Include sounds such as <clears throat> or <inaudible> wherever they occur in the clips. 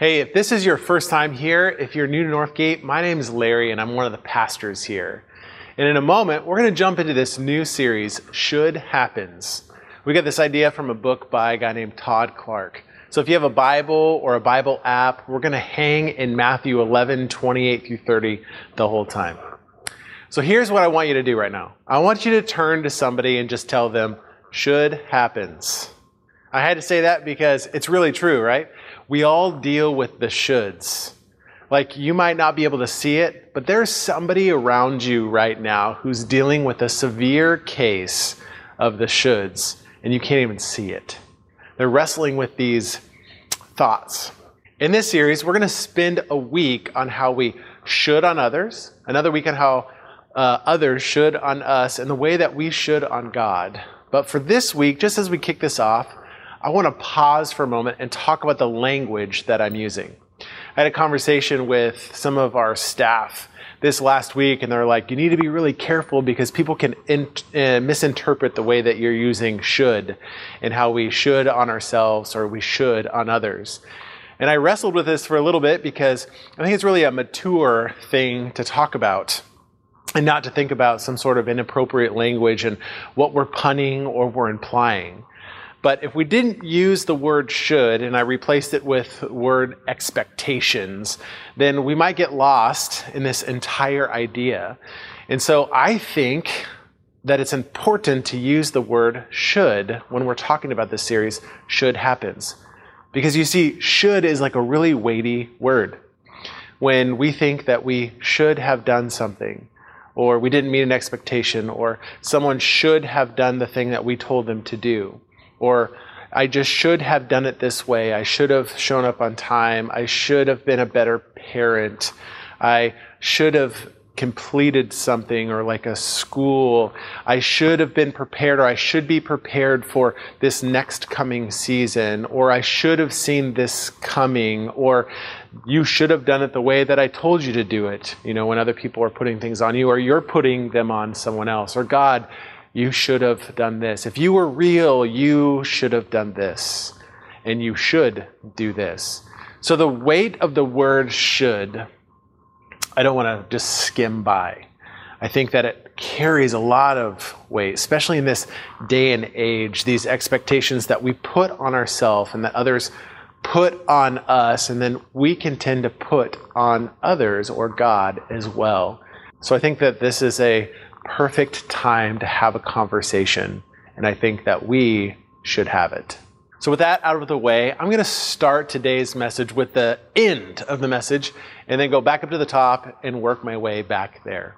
Hey, if this is your first time here, if you're new to Northgate, my name is Larry and I'm one of the pastors here. And in a moment, we're going to jump into this new series, Should Happens. We got this idea from a book by a guy named Todd Clark. So if you have a Bible or a Bible app, we're going to hang in Matthew 11, 28 through 30 the whole time. So here's what I want you to do right now. I want you to turn to somebody and just tell them, should happens. I had to say that because it's really true, right? We all deal with the shoulds. Like you might not be able to see it, but there's somebody around you right now who's dealing with a severe case of the shoulds, and you can't even see it. They're wrestling with these thoughts. In this series, we're going to spend a week on how we should on others, another week on how uh, others should on us, and the way that we should on God. But for this week, just as we kick this off, I want to pause for a moment and talk about the language that I'm using. I had a conversation with some of our staff this last week, and they're like, you need to be really careful because people can in, uh, misinterpret the way that you're using should and how we should on ourselves or we should on others. And I wrestled with this for a little bit because I think it's really a mature thing to talk about and not to think about some sort of inappropriate language and what we're punning or we're implying. But if we didn't use the word should and I replaced it with word expectations, then we might get lost in this entire idea. And so I think that it's important to use the word should when we're talking about this series, should happens. Because you see, should is like a really weighty word. When we think that we should have done something, or we didn't meet an expectation, or someone should have done the thing that we told them to do. Or I just should have done it this way. I should have shown up on time. I should have been a better parent. I should have completed something or like a school. I should have been prepared or I should be prepared for this next coming season or I should have seen this coming or you should have done it the way that I told you to do it. You know, when other people are putting things on you or you're putting them on someone else or God, you should have done this. If you were real, you should have done this. And you should do this. So the weight of the word should, I don't want to just skim by. I think that it carries a lot of weight, especially in this day and age, these expectations that we put on ourselves and that others put on us, and then we can tend to put on others or God as well. So I think that this is a perfect time to have a conversation, and I think that we should have it. So, with that out of the way, I'm going to start today's message with the end of the message and then go back up to the top and work my way back there.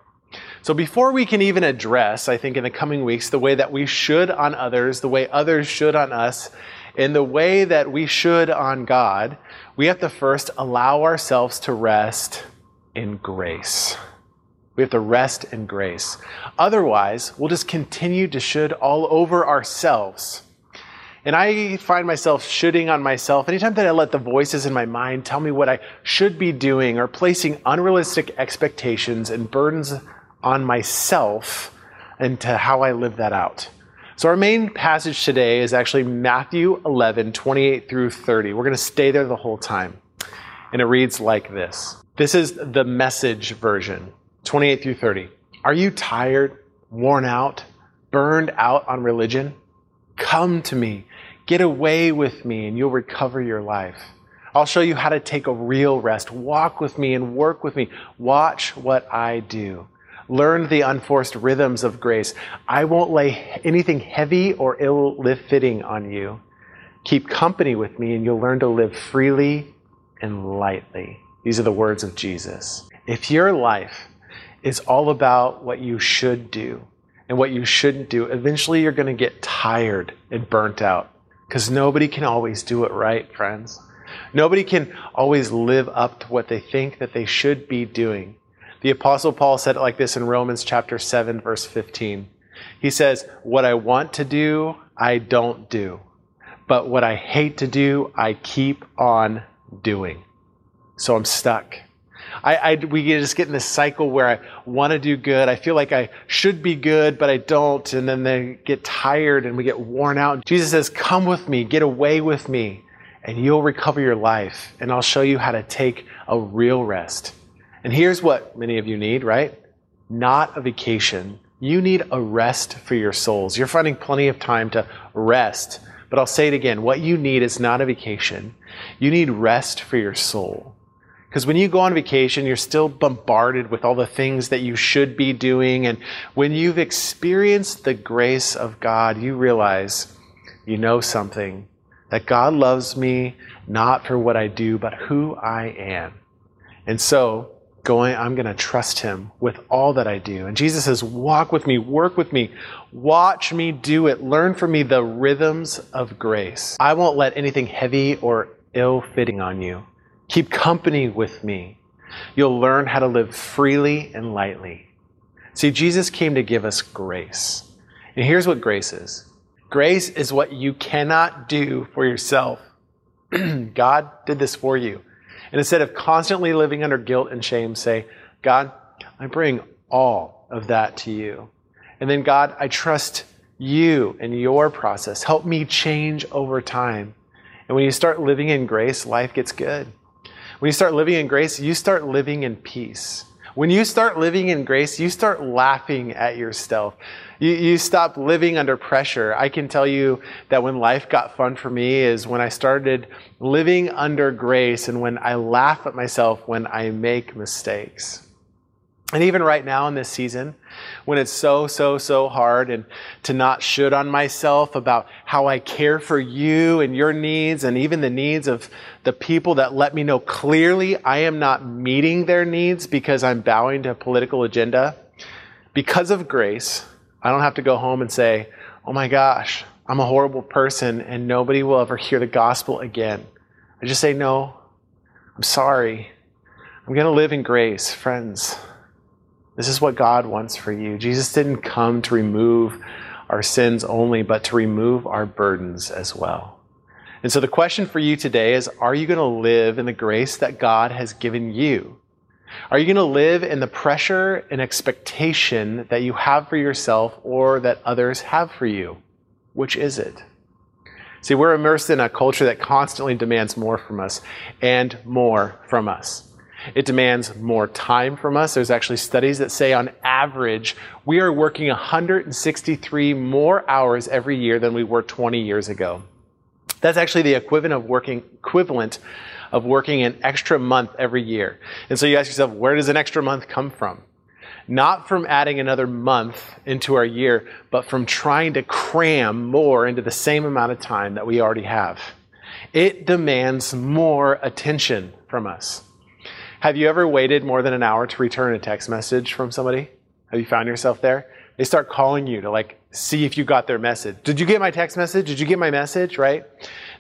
So, before we can even address, I think in the coming weeks, the way that we should on others, the way others should on us, and the way that we should on God, we have to first allow ourselves to rest in grace. We have to rest in grace. Otherwise, we'll just continue to should all over ourselves. And I find myself shooting on myself anytime that I let the voices in my mind tell me what I should be doing or placing unrealistic expectations and burdens on myself and to how I live that out. So, our main passage today is actually Matthew 11, 28 through 30. We're going to stay there the whole time. And it reads like this This is the message version. 28 through 30. Are you tired, worn out, burned out on religion? Come to me. Get away with me, and you'll recover your life. I'll show you how to take a real rest. Walk with me and work with me. Watch what I do. Learn the unforced rhythms of grace. I won't lay anything heavy or ill fitting on you. Keep company with me, and you'll learn to live freely and lightly. These are the words of Jesus. If your life is all about what you should do and what you shouldn't do. Eventually, you're going to get tired and burnt out because nobody can always do it right, friends. Nobody can always live up to what they think that they should be doing. The Apostle Paul said it like this in Romans chapter 7, verse 15. He says, What I want to do, I don't do. But what I hate to do, I keep on doing. So I'm stuck. I, I, we just get in this cycle where I want to do good. I feel like I should be good, but I don't. And then they get tired and we get worn out. Jesus says, Come with me, get away with me, and you'll recover your life, and I'll show you how to take a real rest. And here's what many of you need, right? Not a vacation. You need a rest for your souls. You're finding plenty of time to rest. But I'll say it again what you need is not a vacation. You need rest for your soul. Because when you go on vacation, you're still bombarded with all the things that you should be doing. And when you've experienced the grace of God, you realize you know something that God loves me not for what I do, but who I am. And so, going, I'm going to trust him with all that I do. And Jesus says, walk with me, work with me, watch me do it, learn from me the rhythms of grace. I won't let anything heavy or ill fitting on you. Keep company with me. You'll learn how to live freely and lightly. See, Jesus came to give us grace. And here's what grace is grace is what you cannot do for yourself. <clears throat> God did this for you. And instead of constantly living under guilt and shame, say, God, I bring all of that to you. And then, God, I trust you and your process. Help me change over time. And when you start living in grace, life gets good. When you start living in grace, you start living in peace. When you start living in grace, you start laughing at yourself. You, you stop living under pressure. I can tell you that when life got fun for me is when I started living under grace and when I laugh at myself when I make mistakes. And even right now in this season, when it's so, so, so hard and to not should on myself about how I care for you and your needs and even the needs of the people that let me know clearly I am not meeting their needs because I'm bowing to a political agenda. Because of grace, I don't have to go home and say, oh my gosh, I'm a horrible person and nobody will ever hear the gospel again. I just say, no, I'm sorry. I'm going to live in grace, friends. This is what God wants for you. Jesus didn't come to remove our sins only, but to remove our burdens as well. And so the question for you today is Are you going to live in the grace that God has given you? Are you going to live in the pressure and expectation that you have for yourself or that others have for you? Which is it? See, we're immersed in a culture that constantly demands more from us and more from us. It demands more time from us. There's actually studies that say on average, we are working 163 more hours every year than we were 20 years ago. That's actually the equivalent of working, equivalent of working an extra month every year. And so you ask yourself, where does an extra month come from? Not from adding another month into our year, but from trying to cram more into the same amount of time that we already have. It demands more attention from us. Have you ever waited more than an hour to return a text message from somebody? Have you found yourself there? They start calling you to like see if you got their message. Did you get my text message? Did you get my message? Right?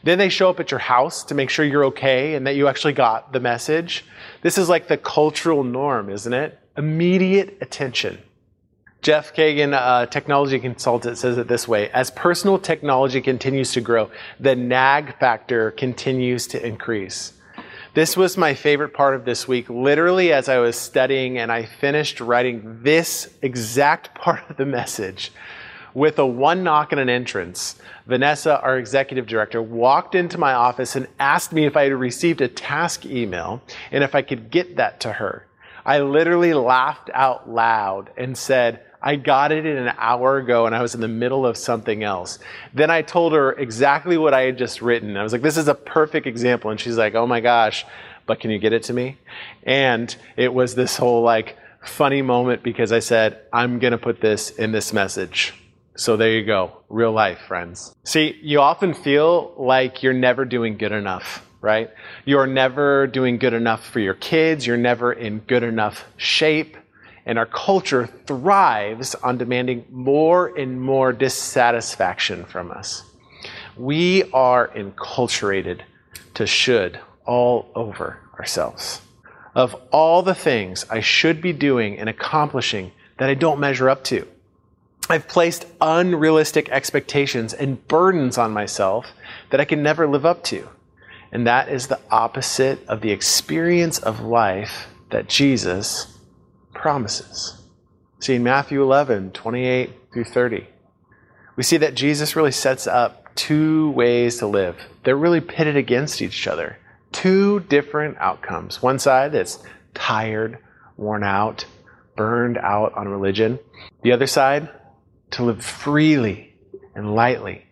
Then they show up at your house to make sure you're okay and that you actually got the message. This is like the cultural norm, isn't it? Immediate attention. Jeff Kagan, a technology consultant, says it this way As personal technology continues to grow, the nag factor continues to increase. This was my favorite part of this week. Literally, as I was studying and I finished writing this exact <laughs> part of the message with a one knock and an entrance, Vanessa, our executive director, walked into my office and asked me if I had received a task email and if I could get that to her. I literally laughed out loud and said, I got it in an hour ago and I was in the middle of something else. Then I told her exactly what I had just written. I was like, this is a perfect example. And she's like, oh my gosh, but can you get it to me? And it was this whole like funny moment because I said, I'm going to put this in this message. So there you go. Real life, friends. See, you often feel like you're never doing good enough, right? You're never doing good enough for your kids. You're never in good enough shape. And our culture thrives on demanding more and more dissatisfaction from us. We are enculturated to should all over ourselves. Of all the things I should be doing and accomplishing that I don't measure up to, I've placed unrealistic expectations and burdens on myself that I can never live up to. And that is the opposite of the experience of life that Jesus promises. See, in Matthew 11, 28 through 30, we see that Jesus really sets up two ways to live. They're really pitted against each other. Two different outcomes. One side that's tired, worn out, burned out on religion. The other side, to live freely and lightly.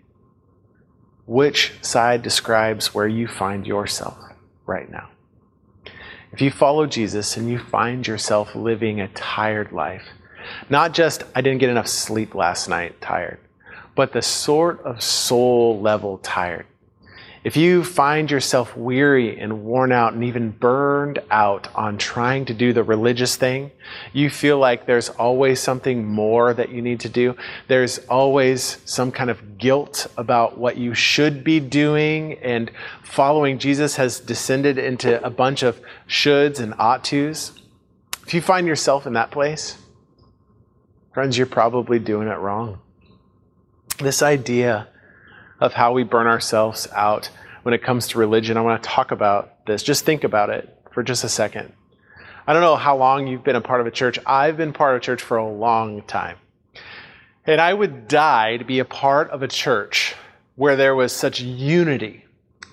Which side describes where you find yourself right now? If you follow Jesus and you find yourself living a tired life, not just, I didn't get enough sleep last night, tired, but the sort of soul level tired. If you find yourself weary and worn out and even burned out on trying to do the religious thing, you feel like there's always something more that you need to do. There's always some kind of guilt about what you should be doing, and following Jesus has descended into a bunch of shoulds and ought tos. If you find yourself in that place, friends, you're probably doing it wrong. This idea of how we burn ourselves out when it comes to religion. I want to talk about this. Just think about it for just a second. I don't know how long you've been a part of a church. I've been part of a church for a long time. And I would die to be a part of a church where there was such unity,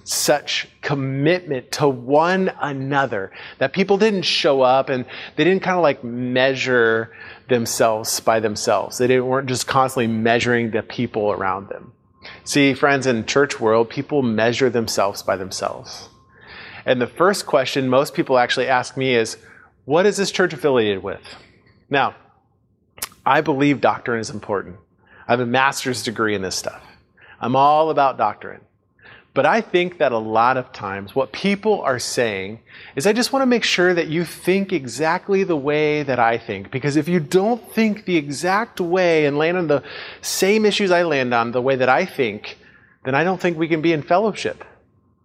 such commitment to one another that people didn't show up and they didn't kind of like measure themselves by themselves. They didn't, weren't just constantly measuring the people around them. See, friends, in church world, people measure themselves by themselves. And the first question most people actually ask me is, what is this church affiliated with? Now, I believe doctrine is important. I have a master's degree in this stuff. I'm all about doctrine. But I think that a lot of times what people are saying is, I just want to make sure that you think exactly the way that I think. Because if you don't think the exact way and land on the same issues I land on the way that I think, then I don't think we can be in fellowship.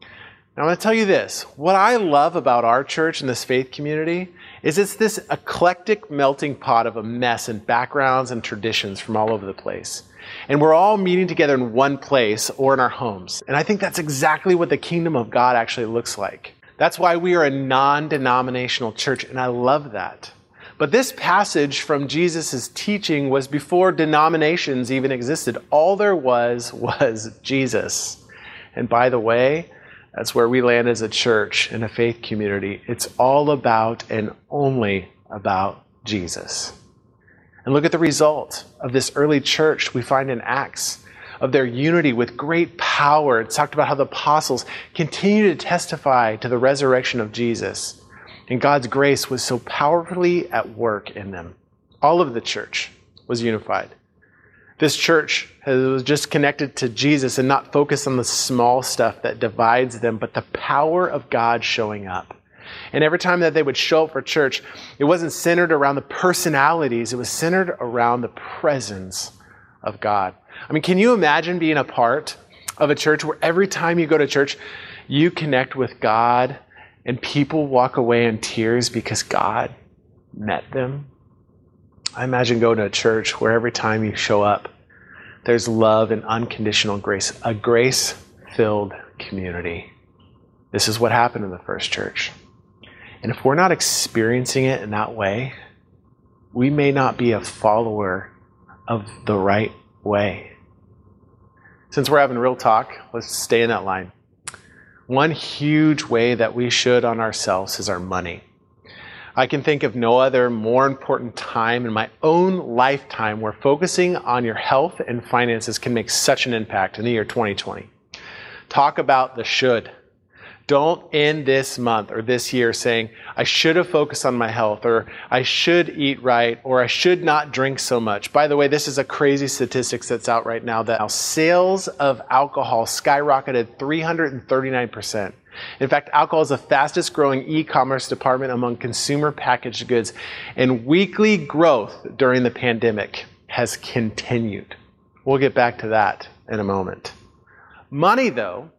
Now, I'm going to tell you this. What I love about our church and this faith community is it's this eclectic melting pot of a mess and backgrounds and traditions from all over the place. And we're all meeting together in one place or in our homes. And I think that's exactly what the kingdom of God actually looks like. That's why we are a non denominational church, and I love that. But this passage from Jesus' teaching was before denominations even existed. All there was <laughs> was Jesus. And by the way, that's where we land as a church and a faith community. It's all about and only about Jesus. And look at the result of this early church we find in Acts of their unity with great power. It's talked about how the apostles continue to testify to the resurrection of Jesus. And God's grace was so powerfully at work in them. All of the church was unified. This church was just connected to Jesus and not focused on the small stuff that divides them, but the power of God showing up. And every time that they would show up for church, it wasn't centered around the personalities, it was centered around the presence of God. I mean, can you imagine being a part of a church where every time you go to church, you connect with God and people walk away in tears because God met them? I imagine going to a church where every time you show up, there's love and unconditional grace, a grace filled community. This is what happened in the first church. And if we're not experiencing it in that way, we may not be a follower of the right way. Since we're having real talk, let's stay in that line. One huge way that we should on ourselves is our money. I can think of no other more important time in my own lifetime where focusing on your health and finances can make such an impact in the year 2020. Talk about the should. Don't end this month or this year saying, I should have focused on my health, or I should eat right, or I should not drink so much. By the way, this is a crazy statistic that's out right now that sales of alcohol skyrocketed 339%. In fact, alcohol is the fastest growing e commerce department among consumer packaged goods, and weekly growth during the pandemic has continued. We'll get back to that in a moment. Money, though,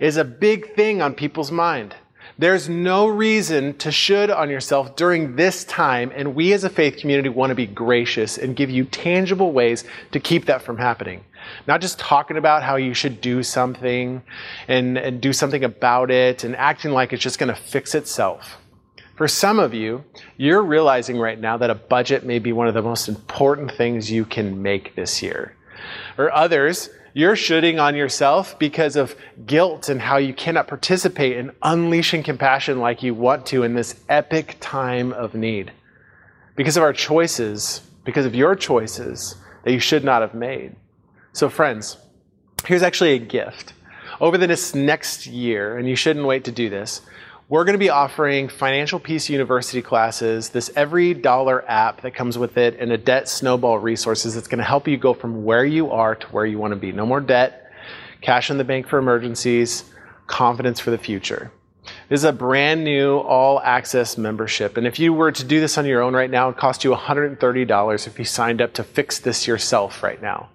is a big thing on people's mind. There's no reason to should on yourself during this time, and we as a faith community want to be gracious and give you tangible ways to keep that from happening. Not just talking about how you should do something and, and do something about it and acting like it's just going to fix itself. For some of you, you're realizing right now that a budget may be one of the most important things you can make this year. Or others, You're shooting on yourself because of guilt and how you cannot participate in unleashing compassion like you want to in this epic time of need. Because of our choices, because of your choices that you should not have made. So, friends, here's actually a gift. Over this next year, and you shouldn't wait to do this, we're going to be offering Financial Peace University classes, this EveryDollar app that comes with it, and a debt snowball resources that's going to help you go from where you are to where you want to be. No more debt, cash in the bank for emergencies, confidence for the future. This is a brand new all access membership. And if you were to do this on your own right now, it would cost you $130 if you signed up to fix this yourself right now.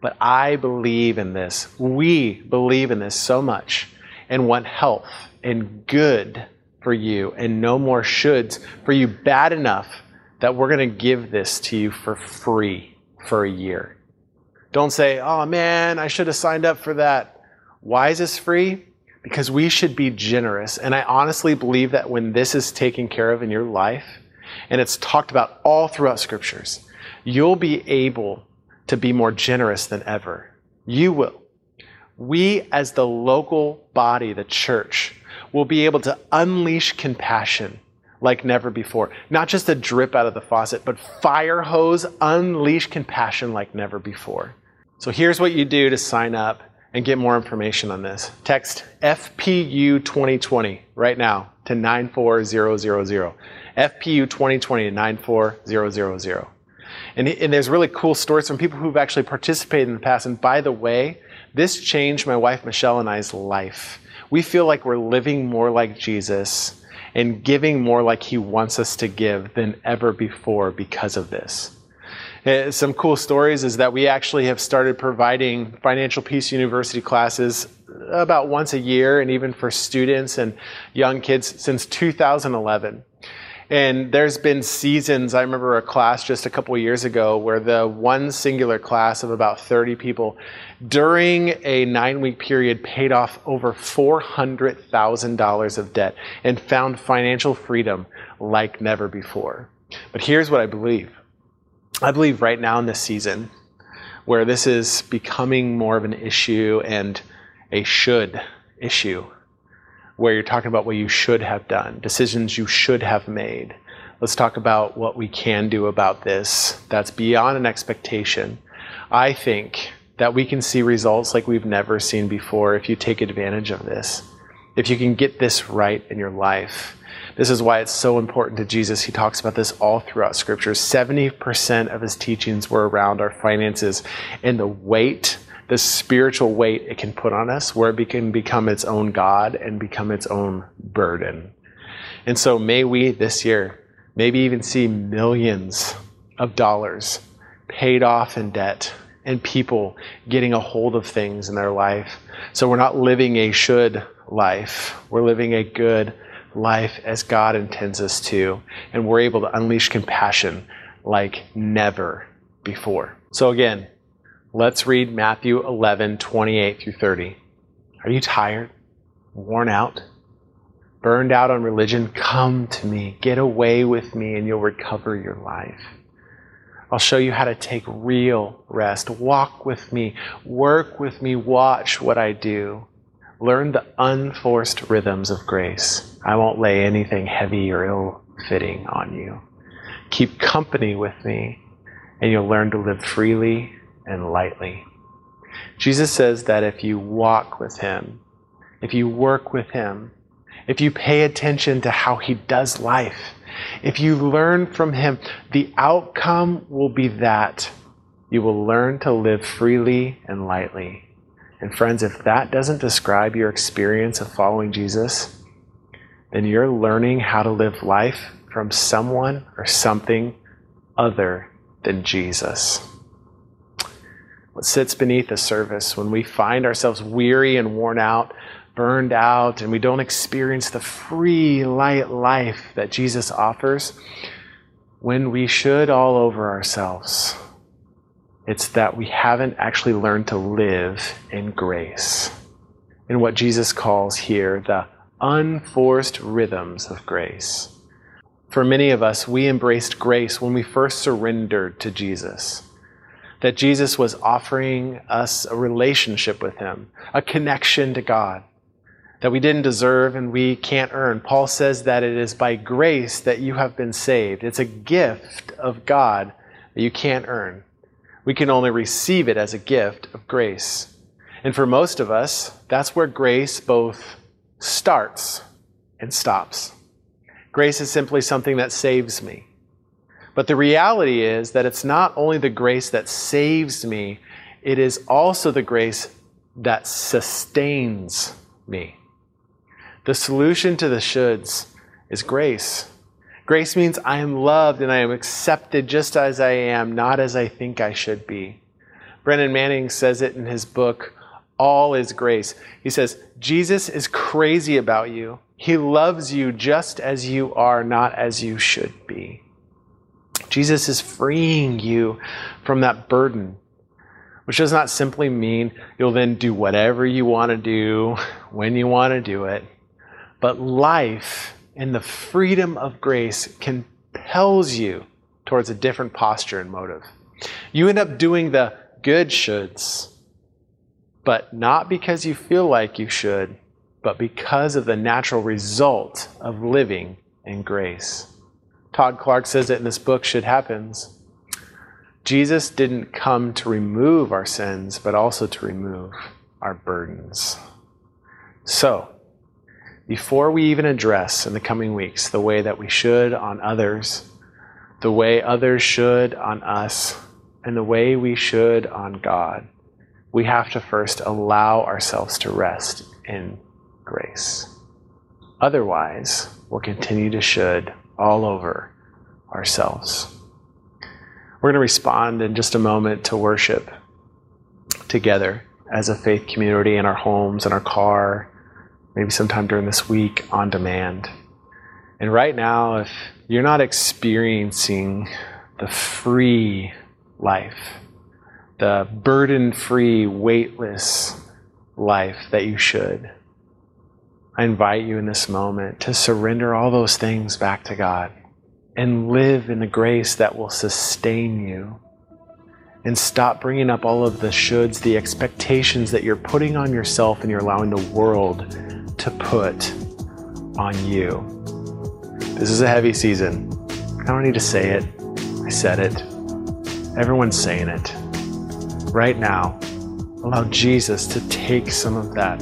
But I believe in this. We believe in this so much and want health and good for you and no more shoulds for you bad enough that we're going to give this to you for free for a year. Don't say, oh man, I should have signed up for that. Why is this free? Because we should be generous. And I honestly believe that when this is taken care of in your life, and it's talked about all throughout scriptures, you'll be able to be more generous than ever. You will. We, as the local body, the church, will be able to unleash compassion like never before. Not just a drip out of the faucet, but fire hose, unleash compassion like never before. So here's what you do to sign up and get more information on this. Text FPU 2020 right now to 94000. FPU 2020 to 94000. And, and there's really cool stories from people who've actually participated in the past. And by the way, this changed my wife Michelle and I's life we feel like we're living more like Jesus and giving more like he wants us to give than ever before because of this. Uh, some cool stories is that we actually have started providing Financial Peace University classes about once a year and even for students and young kids since 2011. And there's been seasons, I remember a class just a couple years ago where the one singular class of about 30 people during a nine week period paid off over $400,000 of debt and found financial freedom like never before. But here's what I believe I believe right now in this season, where this is becoming more of an issue and a should issue where you're talking about what you should have done, decisions you should have made. Let's talk about what we can do about this that's beyond an expectation. I think that we can see results like we've never seen before if you take advantage of this. If you can get this right in your life. This is why it's so important to Jesus. He talks about this all throughout Scripture. 70% of his teachings were around our finances and the weight the spiritual weight it can put on us, where it can become its own God and become its own burden. And so may we this year maybe even see millions of dollars paid off in debt and people getting a hold of things in their life. So we're not living a should life. We're living a good life as God intends us to. And we're able to unleash compassion like never before. So again, Let's read Matthew 11, 28 through 30. Are you tired? Worn out? Burned out on religion? Come to me. Get away with me, and you'll recover your life. I'll show you how to take real rest. Walk with me. Work with me. Watch what I do. Learn the unforced rhythms of grace. I won't lay anything heavy or ill fitting on you. Keep company with me, and you'll learn to live freely and lightly. Jesus says that if you walk with Him, if you work with Him, if you pay attention to how He does life, if you learn from Him, the outcome will be that you will learn to live freely and lightly. And friends, if that doesn't describe your experience of following Jesus, then you're learning how to live life from someone or something other than Jesus what sits beneath the surface when we find ourselves weary and worn out, burned out, and we don't experience the free, light life that Jesus offers, when we should all over ourselves. It's that we haven't actually learned to live in grace, in what Jesus calls here the unforced rhythms of grace. For many of us, we embraced grace when we first surrendered to Jesus. That Jesus was offering us a relationship with Him, a connection to God that we didn't deserve and we can't earn. Paul says that it is by grace that you have been saved. It's a gift of God that you can't earn. We can only receive it as a gift of grace. And for most of us, that's where grace both starts and stops. Grace is simply something that saves me. But the reality is that it's not only the grace that saves me, it is also the grace that sustains me. The solution to the shoulds is grace. Grace means I am loved and I am accepted just as I am, not as I think I should be. Brennan Manning says it in his book, All is Grace. He says, Jesus is crazy about you. He loves you just as you are, not as you should be. Jesus is freeing you from that burden, which does not simply mean you'll then do whatever you want to do when you want to do it, but life in the freedom of grace compels you towards a different posture and motive. You end up doing the good shoulds, but not because you feel like you should, but because of the natural result of living in grace. Todd Clark says it in this book, Should Happens. Jesus didn't come to remove our sins, but also to remove our burdens. So, before we even address in the coming weeks the way that we should on others, the way others should on us, and the way we should on God, we have to first allow ourselves to rest in grace. Otherwise, we'll continue to should all over ourselves. We're going to respond in just a moment to worship together as a faith community in our homes, in our car, maybe sometime during this week on demand. And right now, if you're not experiencing the free life, the burden free, weightless life that you should, I invite you in this moment to surrender all those things back to God and live in the grace that will sustain you. And stop bringing up all of the shoulds, the expectations that you're putting on yourself and you're allowing the world to put on you. This is a heavy season. I don't need to say it. I said it. Everyone's saying it. Right now, allow Jesus to take some of that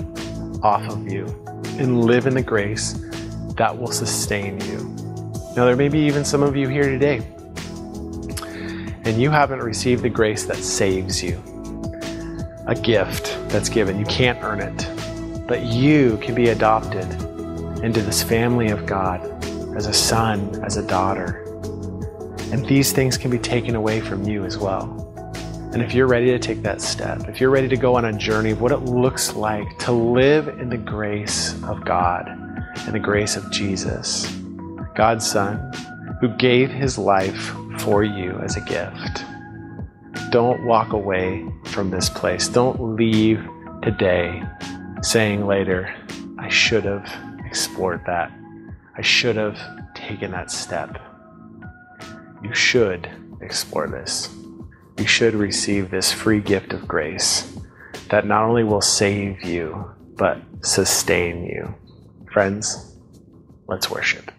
off of you and live in the grace that will sustain you. Now, there may be even some of you here today, and you haven't received the grace that saves you, a gift that's given. You can't earn it, but you can be adopted into this family of God as a son, as a daughter. And these things can be taken away from you as well. And if you're ready to take that step, if you're ready to go on a journey of what it looks like to live in the grace of God and the grace of Jesus, God's Son, who gave his life for you as a gift, don't walk away from this place. Don't leave today saying later, I should have explored that. I should have taken that step. You should explore this you should receive this free gift of grace that not only will save you, but sustain you. Friends, let's worship.